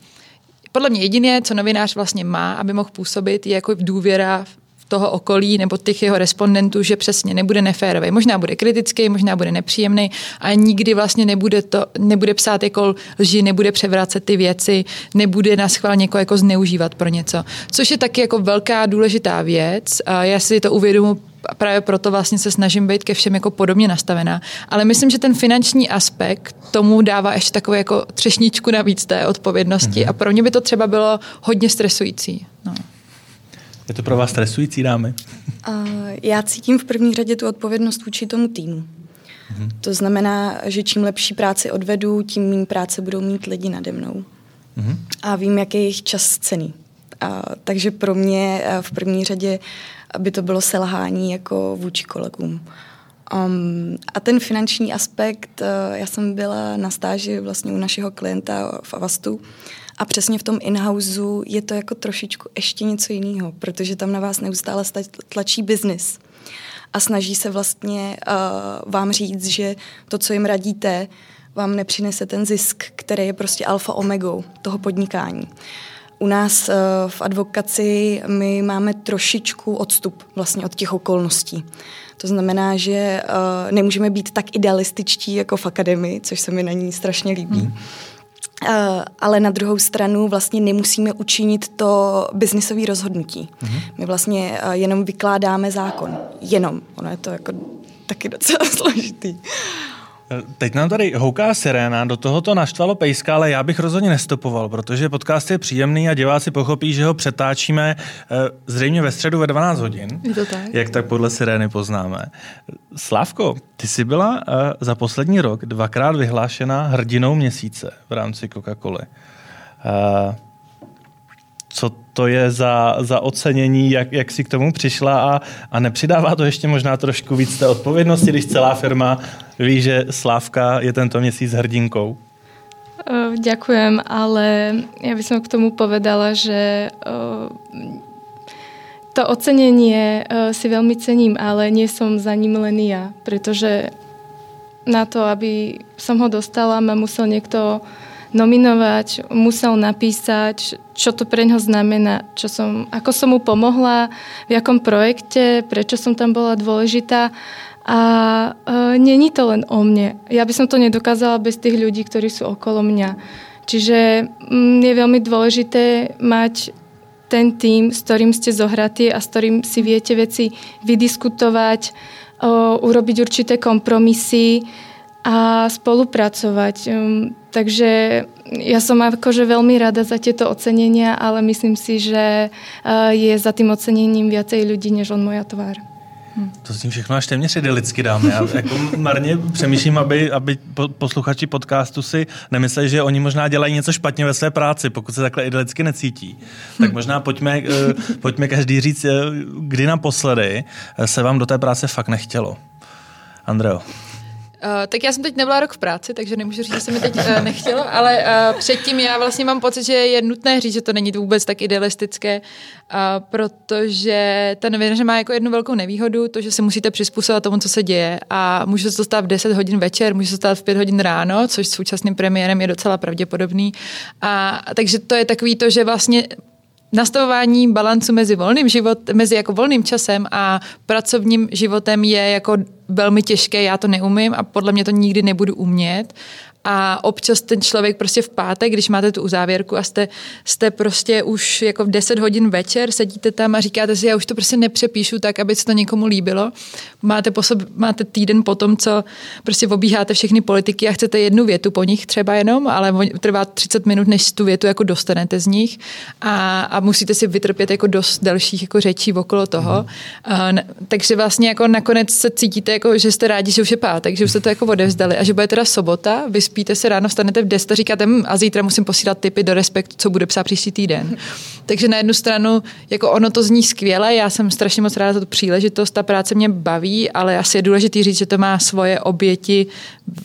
podle mě jediné, co novinář vlastně má, aby mohl působit, je jako důvěra toho okolí nebo těch jeho respondentů, že přesně nebude neférový. Možná bude kritický, možná bude nepříjemný a nikdy vlastně nebude, to, nebude psát jako lži, nebude převracet ty věci, nebude na schvál někoho jako zneužívat pro něco. Což je taky jako velká důležitá věc. A já si to uvědomu a právě proto vlastně se snažím být ke všem jako podobně nastavená. Ale myslím, že ten finanční aspekt tomu dává ještě takovou jako třešničku navíc té odpovědnosti mm-hmm. a pro mě by to třeba bylo hodně stresující. No. Je to pro vás stresující, dámy? Uh, já cítím v první řadě tu odpovědnost vůči tomu týmu. Uh-huh. To znamená, že čím lepší práci odvedu, tím méně práce budou mít lidi nade mnou. Uh-huh. A vím, jaký je jejich čas cený. A, takže pro mě v první řadě by to bylo selhání jako vůči kolegům. Um, a ten finanční aspekt, uh, já jsem byla na stáži vlastně u našeho klienta v Avastu a přesně v tom in-houseu je to jako trošičku ještě něco jiného, protože tam na vás neustále tlačí biznis a snaží se vlastně uh, vám říct, že to, co jim radíte, vám nepřinese ten zisk, který je prostě alfa omegou toho podnikání. U nás uh, v advokaci my máme trošičku odstup vlastně od těch okolností. To znamená, že uh, nemůžeme být tak idealističtí jako v akademii, což se mi na ní strašně líbí. Hmm Uh, ale na druhou stranu vlastně nemusíme učinit to biznisové rozhodnutí. Uh-huh. My vlastně uh, jenom vykládáme zákon. Jenom. Ono je to jako taky docela složitý. Teď nám tady houká siréna, do toho to naštvalo pejska, ale já bych rozhodně nestopoval, protože podcast je příjemný a diváci pochopí, že ho přetáčíme eh, zřejmě ve středu ve 12 hodin. To tak? Jak tak podle sirény poznáme. Slávko, ty jsi byla eh, za poslední rok dvakrát vyhlášena hrdinou měsíce v rámci Coca-Coly. Eh, co to je za, za ocenění, jak, jak si k tomu přišla a, a nepřidává to ještě možná trošku víc té odpovědnosti, když celá firma ví, že Slávka je tento měsíc hrdinkou? Ďakujem, ale ja by som k tomu povedala, že to ocenenie si veľmi cením, ale nie som za ním len ja, pretože na to, aby som ho dostala, ma musel niekto nominovať, musel napísať, čo to pre neho znamená, čo som, ako som mu pomohla, v jakom projekte, prečo som tam bola dôležitá. A e, není to len o mne. Ja by som to nedokázala bez tých ľudí, ktorí sú okolo mňa. Čiže mm, je veľmi dôležité mať ten tým, s ktorým ste zohratí a s ktorým si viete veci vydiskutovať, o, urobiť určité kompromisy a spolupracovať. Um, takže ja som akože veľmi rada za tieto ocenenia, ale myslím si, že uh, je za tým ocenením viacej ľudí, než on moja tvár. Hmm. To s tím všechno až téměř idylicky dáme. Já jako marně přemýšlím, aby, aby posluchači podcastu si nemysleli, že oni možná dělají něco špatně ve své práci, pokud se takhle idylicky necítí. Tak hm. možná pojďme, eh, pojďme každý říct, eh, kdy naposledy se vám do té práce fakt nechtělo. Andreo. Uh, tak já jsem teď nebyla rok v práci, takže nemůžu říct, že se mi teď uh, nechtělo, ale uh, předtím já vlastně mám pocit, že je nutné říct, že to není vůbec tak idealistické, uh, protože ta novináře má jako jednu velkou nevýhodu, to, že se musíte přizpůsobit tomu, co se děje a může se to stát v 10 hodin večer, může se to stát v 5 hodin ráno, což s současným premiérem je docela pravděpodobný. A, takže to je takový to, že vlastně nastavování balancu mezi volným život, mezi jako volným časem a pracovním životem je jako velmi těžké, já to neumím a podle mě to nikdy nebudu umět a občas ten člověk prostě v pátek, když máte tu uzávěrku a jste, jste prostě už jako v 10 hodin večer, sedíte tam a říkáte si, já už to prostě nepřepíšu tak, aby se to někomu líbilo. Máte, po sob, máte týden po tom, co prostě obíháte všechny politiky a chcete jednu větu po nich třeba jenom, ale trvá 30 minut, než tu větu jako dostanete z nich a, a musíte si vytrpět jako dost dalších jako řečí okolo toho. Mm. A, takže vlastně jako nakonec se cítíte, jako, že jste rádi, že už je pátek, že už jste to jako odevzdali a že bude teda sobota, vy vyspíte se ráno, vstanete v 10 a říkáte, hm, a zítra musím posílat typy do respektu, co bude psát příští týden. Takže na jednu stranu, jako ono to zní skvěle, já jsem strašně moc ráda za tu příležitost, ta práce mě baví, ale asi je důležité říct, že to má svoje oběti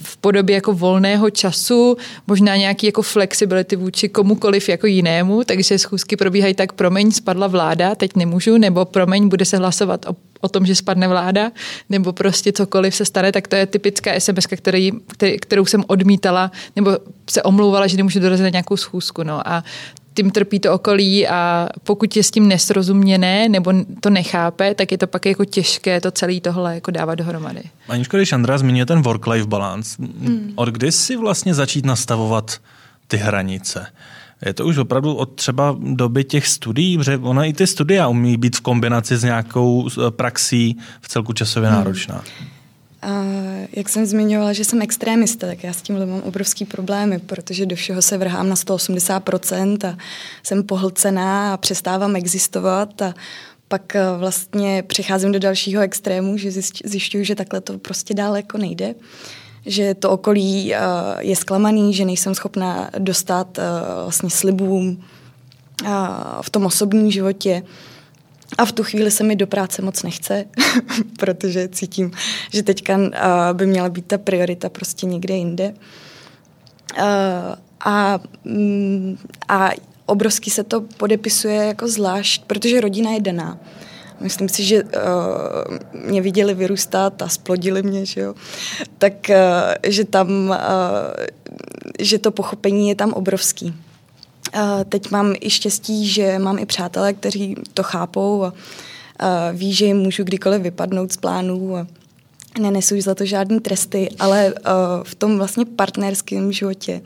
v podobě jako volného času, možná nějaký jako flexibility vůči komukoliv jako jinému, takže schůzky probíhají tak, promiň, spadla vláda, teď nemůžu, nebo promiň, bude se hlasovat o o tom, že spadne vláda, nebo prostě cokoliv se stane, tak to je typická SMS, který, který, kterou jsem odmítala, nebo se omlouvala, že nemůžu dorazit na nějakou schůzku. No. A tím trpí to okolí a pokud je s tím nesrozuměné nebo to nechápe, tak je to pak jako těžké to celé tohle jako dávat dohromady. Aničko, když Andra zmiňuje ten work-life balance, hmm. od kdy si vlastně začít nastavovat ty hranice? Je to už opravdu od třeba doby těch studií, protože ona i ty studia umí být v kombinaci s nějakou praxí v celku časově hmm. náročná. A jak jsem zmiňovala, že jsem extrémista, tak já s tím mám obrovský problémy, protože do všeho se vrhám na 180% a jsem pohlcená a přestávám existovat a pak eh, vlastně přecházím do dalšího extrému, že zjišťuju, že takhle to prostě dál jako nejde že to okolí uh, je zklamaný, že nejsem schopná dostat uh, vlastně slibům uh, v tom osobním životě. A v tu chvíli se mi do práce moc nechce, protože cítím, že teďka by měla být ta priorita prostě někde jinde. A, mm, a obrovsky se to podepisuje jako zvlášť, protože rodina je daná. Myslím si, že uh, mě viděli vyrůstat a splodili mě, že jo. Tak, uh, že tam, uh, že to pochopení je tam obrovský. Uh, teď mám i štěstí, že mám i přátelé, kteří to chápou a uh, ví, že jim můžu kdykoliv vypadnout z plánů a nenesu za to žádný tresty, ale uh, v tom vlastně partnerském životě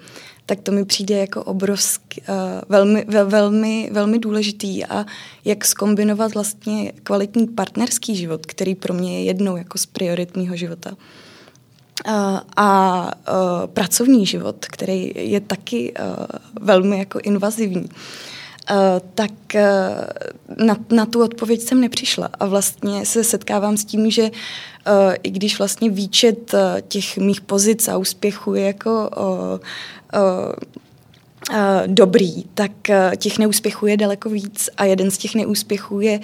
tak to mi přijde jako obrovský, uh, velmi, velmi, velmi důležitý a jak skombinovat vlastně kvalitní partnerský život, který pro mě je jednou jako z priorit mého života. Uh, a uh, pracovní život, který je taky uh, velmi jako invazivní. Uh, tak uh, na, na tu odpověď jsem nepřišla a vlastně se setkávám s tím, že uh, i když vlastně výčet těch mých pozic a úspěchů je jako dobrý, tak uh, těch neúspěchů je daleko víc a jeden z těch neúspěchů je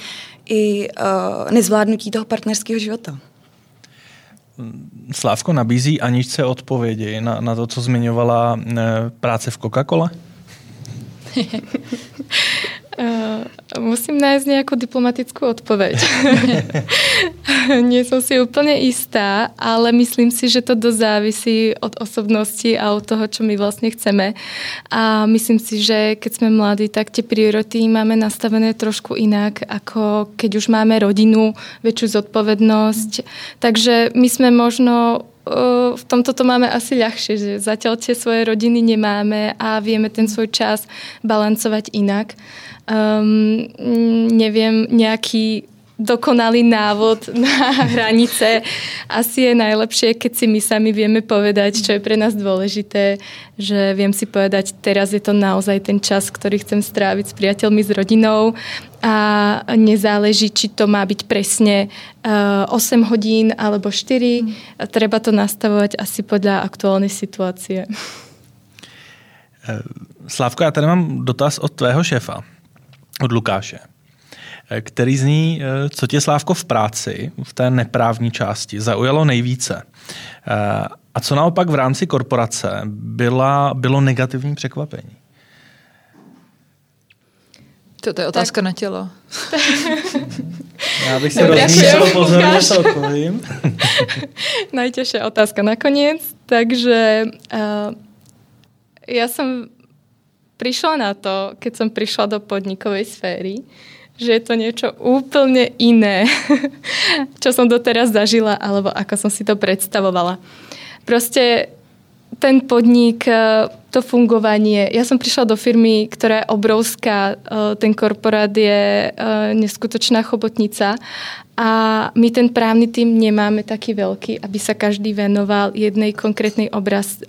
i uh, nezvládnutí toho partnerského života. Slávko nabízí Aničce odpovědi na, na to, co zmiňovala práce v Coca-Cole? Uh, musím nájsť nejakú diplomatickú odpoveď. Nie som si úplne istá, ale myslím si, že to dosť závisí od osobnosti a od toho, čo my vlastne chceme. A myslím si, že keď sme mladí, tak tie priority máme nastavené trošku inak, ako keď už máme rodinu, väčšiu zodpovednosť. Takže my sme možno v tomto to máme asi ľahšie, že zatiaľ tie svoje rodiny nemáme a vieme ten svoj čas balancovať inak. Um, neviem, nejaký dokonalý návod na hranice. Asi je najlepšie, keď si my sami vieme povedať, čo je pre nás dôležité, že viem si povedať, teraz je to naozaj ten čas, ktorý chcem stráviť s priateľmi, s rodinou a nezáleží, či to má byť presne 8 eh, hodín alebo 4. Mm. Treba to nastavovať asi podľa aktuálnej situácie. Eh, Slávko, já tady mám dotaz od tvého šéfa, od Lukáše který zní, eh, co tě Slávko v práci, v té neprávní části, zaujalo nejvíce. Eh, a co naopak v rámci korporace byla, bylo negativní překvapení? To, to je otázka tak. na tělo. Já bych si rozmýšlel pozorně, co odpovím. Najtěžší otázka nakonec. Takže uh, já jsem přišla na to, keď jsem přišla do podnikové sféry, že je to niečo úplne iné, čo som doteraz zažila, alebo ako som si to predstavovala. Proste ten podnik, e, to fungovanie. Ja som prišla do firmy, ktorá je obrovská, e, ten korporát je e, neskutočná chobotnica a my ten právny tým nemáme taký veľký, aby sa každý venoval jednej konkrétnej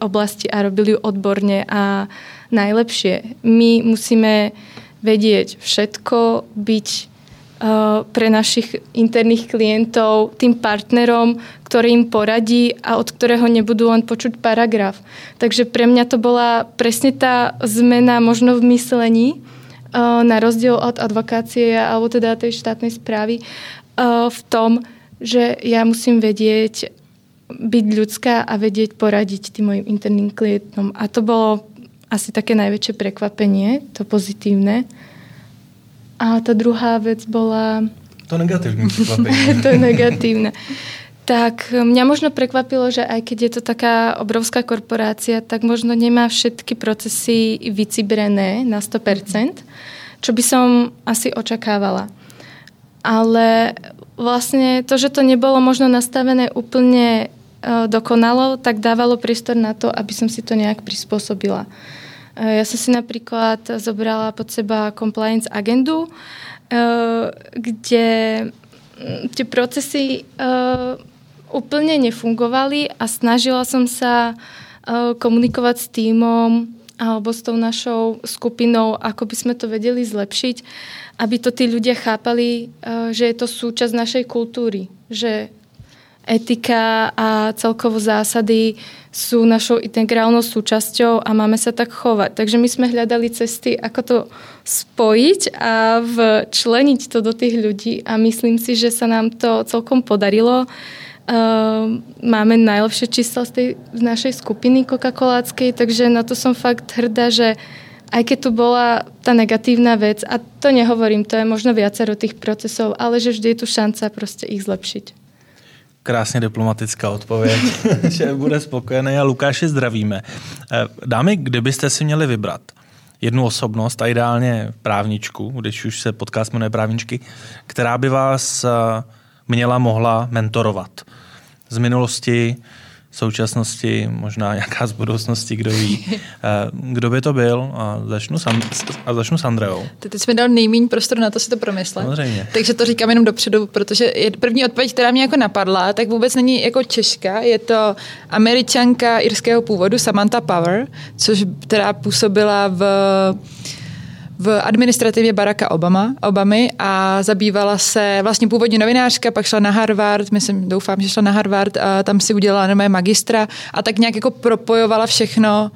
oblasti a robil ju odborne a najlepšie. My musíme vedieť všetko, byť uh, pre našich interných klientov tým partnerom, ktorý im poradí a od ktorého nebudú len počuť paragraf. Takže pre mňa to bola presne tá zmena možno v myslení, uh, na rozdiel od advokácie alebo teda tej štátnej správy, uh, v tom, že ja musím vedieť byť ľudská a vedieť poradiť tým mojim interným klientom. A to bolo asi také najväčšie prekvapenie, to pozitívne. A ta druhá vec bola... To negatívne překvapenie. to negatívne. Tak mňa možno prekvapilo, že aj keď je to taká obrovská korporácia, tak možno nemá všetky procesy vycibrené na 100%, čo by som asi očakávala. Ale vlastne to, že to nebolo možno nastavené úplne e, dokonalo, tak dávalo priestor na to, aby som si to nejak prispôsobila. Ja som si napríklad zobrala pod seba compliance agendu, kde tie procesy úplne nefungovali a snažila som sa komunikovať s týmom alebo s tou našou skupinou, ako by sme to vedeli zlepšiť, aby to tí ľudia chápali, že je to súčasť našej kultúry, že etika a celkovo zásady sú našou integrálnou súčasťou a máme sa tak chovať. Takže my sme hľadali cesty, ako to spojiť a včleniť to do tých ľudí a myslím si, že sa nám to celkom podarilo. Uh, máme najlepšie čísla z tej z našej skupiny Coca-Coláckej, takže na to som fakt hrdá, že aj keď tu bola tá negatívna vec, a to nehovorím, to je možno viacero tých procesov, ale že vždy je tu šanca proste ich zlepšiť. Krásně diplomatická odpověď, že bude spokojený a Lukáši zdravíme. Eh, dámy, kdybyste si měli vybrat jednu osobnost a ideálně právničku, když už se podcast jmenuje právničky, která by vás eh, měla, mohla mentorovat z minulosti, současnosti, možná nějaká z budoucnosti, kdo ví. Eh, kdo by to byl? A začnu s, a začnu s Andreou. Ty teď jsme dal nejméně prostor na to si to promyslet. Samozřejmě. Takže to říkám jenom dopředu, protože je první odpověď, která mě jako napadla, tak vůbec není jako Češka, je to američanka irského původu Samantha Power, což která působila v v administrativě Baracka Obama, Obamy a zabývala se vlastně původně novinářka, pak šla na Harvard, myslím, doufám, že šla na Harvard a tam si udělala nové magistra a tak nějak jako propojovala všechno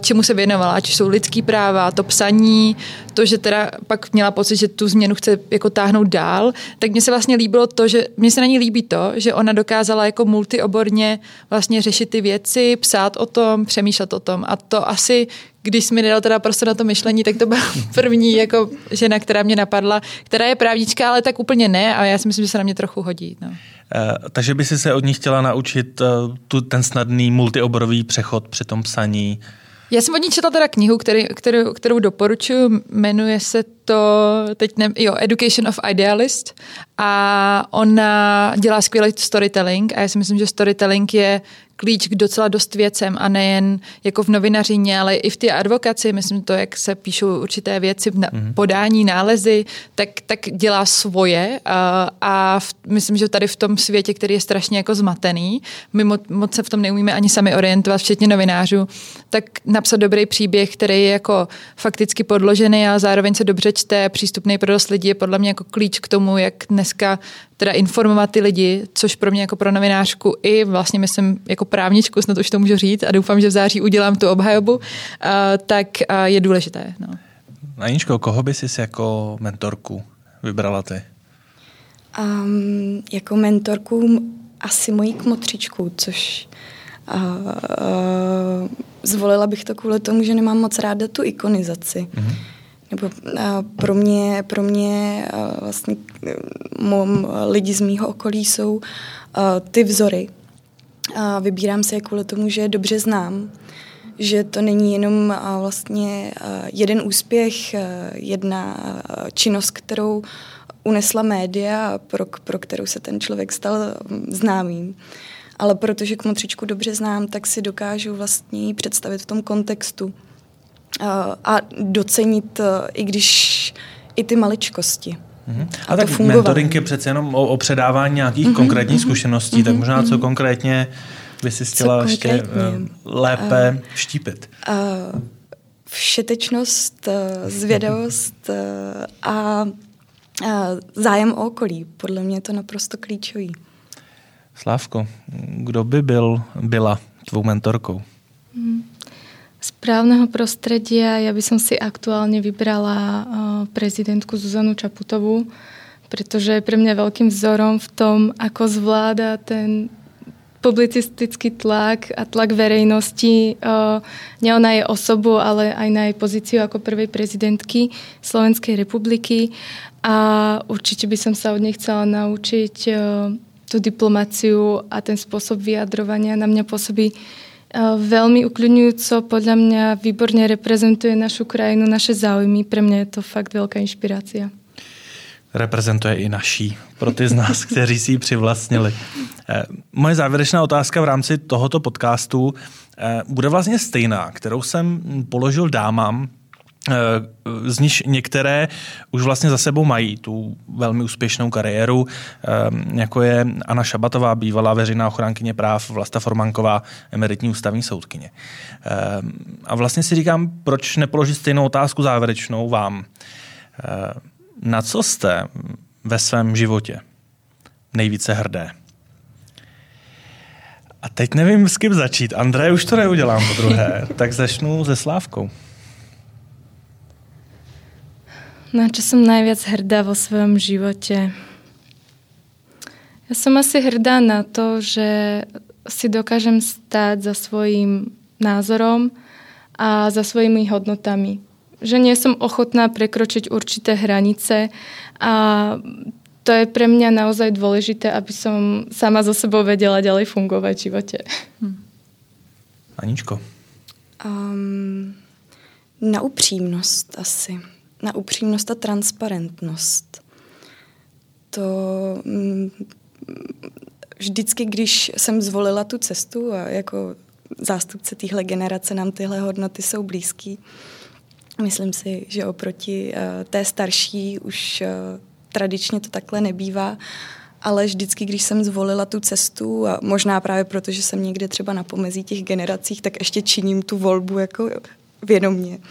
čemu se věnovala, ať jsou lidský práva, to psaní, to, že teda pak měla pocit, že tu změnu chce jako táhnout dál, tak mně se vlastně líbilo to, že mně se na ní líbí to, že ona dokázala jako multioborně vlastně řešit ty věci, psát o tom, přemýšlet o tom. A to asi když jsi mi nedal teda prostě na to myšlení, tak to byla první jako žena, která mě napadla, která je právnička, ale tak úplně ne a já si myslím, že se na mě trochu hodí. No. Uh, takže by si se od ní chtěla naučit uh, tu, ten snadný multioborový přechod při tom psaní, já jsem od ní četla teda knihu, který, kterou, kterou doporučuji, jmenuje se to, teď ne, jo, Education of Idealist a ona dělá skvělý storytelling a já si myslím, že storytelling je klíč k docela dost věcem a nejen jako v novinařině, ale i v té advokaci, myslím to, jak se píšou určité věci, na, mm-hmm. podání, nálezy, tak, tak dělá svoje a, a v, myslím, že tady v tom světě, který je strašně jako zmatený, my mo, moc se v tom neumíme ani sami orientovat, včetně novinářů, tak napsat dobrý příběh, který je jako fakticky podložený a zároveň se dobře čte, přístupný pro dost lidí, je podle mě jako klíč k tomu, jak dneska teda informovat ty lidi, což pro mě jako pro novinářku i vlastně myslím jako právničku, snad už to můžu říct a doufám, že v září udělám tu obhajobu, tak je důležité. No. Aničko, koho by si jako mentorku vybrala ty? Um, jako mentorku asi mojí kmotřičku, což uh, uh, zvolila bych to kvůli tomu, že nemám moc ráda tu ikonizaci. Mm-hmm nebo pro mě, pro mě vlastně mom, lidi z mýho okolí jsou ty vzory. A vybírám se je kvůli tomu, že dobře znám, že to není jenom vlastně jeden úspěch, jedna činnost, kterou unesla média, pro, pro kterou se ten člověk stal známým. Ale protože kmotřičku dobře znám, tak si dokážu vlastně představit v tom kontextu a docenit, e, i když i ty maličkosti. Mm-hmm. A, a tak fungovalo. mentoring je přece jenom o, o předávání nějakých mm-hmm, konkrétních mm-hmm, zkušeností, mm-hmm, tak možná co mm-hmm. konkrétně by si chtěla ještě e, lépe uh, vštípit. Uh, všetečnost, zvědavost a, a zájem o okolí. Podle mě je to naprosto klíčový. Slávko, kdo by byl, byla tvou mentorkou? Mm správneho prostredia ja by som si aktuálne vybrala eh, prezidentku Zuzanu Čaputovú, pretože je pre mňa veľkým vzorom v tom, ako zvláda ten publicistický tlak a tlak verejnosti. Eh, nie ona je osobu, ale aj na jej pozíciu ako prvej prezidentky Slovenskej republiky. A určite by som sa od nej chcela naučiť eh, tú diplomáciu a ten spôsob vyjadrovania na mňa pôsobí Veľmi ukľudňujúco, podľa mňa výborne reprezentuje našu krajinu, naše záujmy. Pre mňa je to fakt veľká inšpirácia. Reprezentuje i naší, pro ty z nás, kteří si ji přivlastnili. Eh, moje závěrečná otázka v rámci tohoto podcastu eh, bude vlastně stejná, kterou jsem položil dámám Eh, z nich některé už vlastně za sebou mají tu velmi úspěšnou kariéru, eh, jako je Anna Šabatová, bývalá veřejná ochránkyně práv, Vlasta Formanková, emeritní ústavní soudkyně. Eh, a vlastně si říkám, proč nepoložit stejnou otázku závěrečnou vám. Na co jste ve svém životě nejvíce hrdé? A teď nevím, s kým začít. André, už to neudělám po druhé, tak začnu se Slávkou. Na čo som najviac hrdá vo svojom živote? Ja som asi hrdá na to, že si dokážem stáť za svojím názorom a za svojimi hodnotami. Že nie som ochotná prekročiť určité hranice a to je pre mňa naozaj dôležité, aby som sama so sebou vedela ďalej fungovať v živote. Hm. Aničko? Um, na upřímnost asi na upřímnost a transparentnost. To mm, vždycky, když jsem zvolila tu cestu a jako zástupce téhle generace nám tyhle hodnoty jsou blízký, myslím si, že oproti uh, té starší už uh, tradičně to takhle nebývá, ale vždycky, když jsem zvolila tu cestu a možná právě proto, že jsem někde třeba na pomezí těch generacích, tak ještě činím tu volbu jako vědomně. Uh,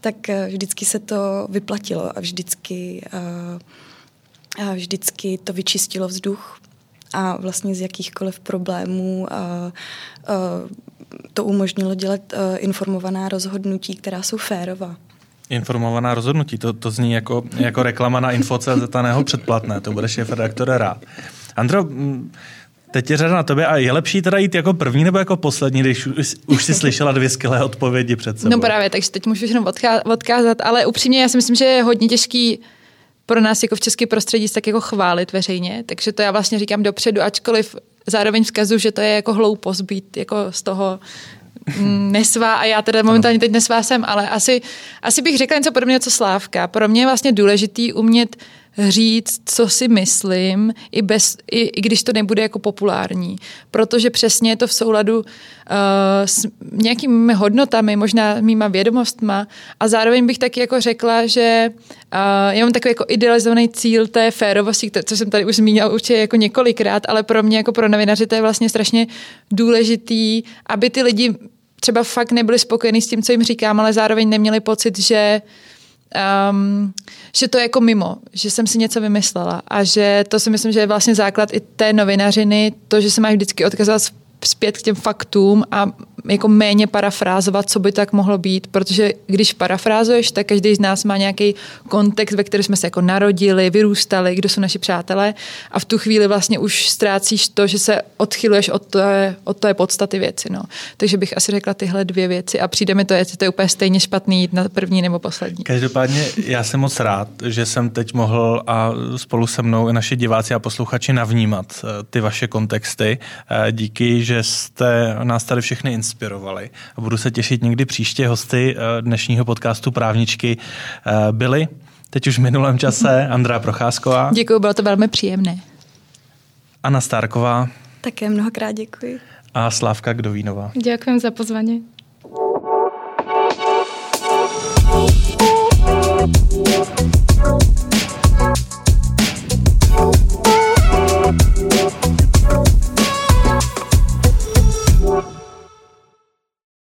tak eh, vždycky se to vyplatilo a vždycky, eh, a vždycky to vyčistilo vzduch a vlastně z jakýchkoliv problémů a, a to umožnilo dělat uh, informovaná rozhodnutí, která jsou férová. Informovaná rozhodnutí, to, to zní jako, jako reklama na info.cz a předplatné, to bude šéf redaktore rád. Andro, Teď je řada na tobě a je lepší teda jít jako první nebo jako poslední, když už, už si slyšela dvě skvělé odpovědi před sebou? No právě, takže teď můžu jenom odkázat, ale upřímně já si myslím, že je hodně těžký pro nás jako v české prostředí tak jako chválit veřejně, takže to já vlastně říkám dopředu, ačkoliv zároveň vzkazu, že to je jako hloupost být jako z toho mm, nesvá a já teda momentálně teď nesvá jsem, ale asi, asi bych řekla něco podobného, co Slávka. Pro mě je vlastně důležitý umět říct, co si myslím, i, bez, i, i když to nebude jako populární. Protože přesně je to v souladu uh, s nějakými hodnotami, možná mýma vědomostma a zároveň bych taky jako řekla, že uh, já mám takový jako idealizovaný cíl té férovosti, co jsem tady už zmínila určitě jako několikrát, ale pro mě jako pro novinaře to je vlastně strašně důležitý, aby ty lidi třeba fakt nebyli spokojení s tím, co jim říkám, ale zároveň neměli pocit, že um, že to je jako mimo, že jsem si něco vymyslela a že to si myslím, že je vlastně základ i té novinařiny, to, že se máš vždycky odkazovat zpět k těm faktům a jako méně parafrázovat, co by tak mohlo být, protože když parafrázuješ, tak každý z nás má nějaký kontext, ve kterém jsme se jako narodili, vyrůstali, kdo jsou naši přátelé a v tu chvíli vlastně už ztrácíš to, že se odchyluješ od té, od té podstaty věci. No. Takže bych asi řekla tyhle dvě věci a přijde mi to, jestli to je úplně stejně špatný jít na první nebo poslední. Každopádně já jsem moc rád, že jsem teď mohl a spolu se mnou i naši diváci a posluchači navnímat eh, ty vaše kontexty. Eh, díky, že jste nás tady všechny inspirovali a budu se těšit někdy příště. Hosty eh, dnešního podcastu Právničky eh, byly teď už v minulém čase mhm. Andrá Procházková. Děkuji, bylo to velmi příjemné. Anna Stárková. Také mnohokrát děkuji. A Slávka Kdovínová. Děkuji za pozvání. thank you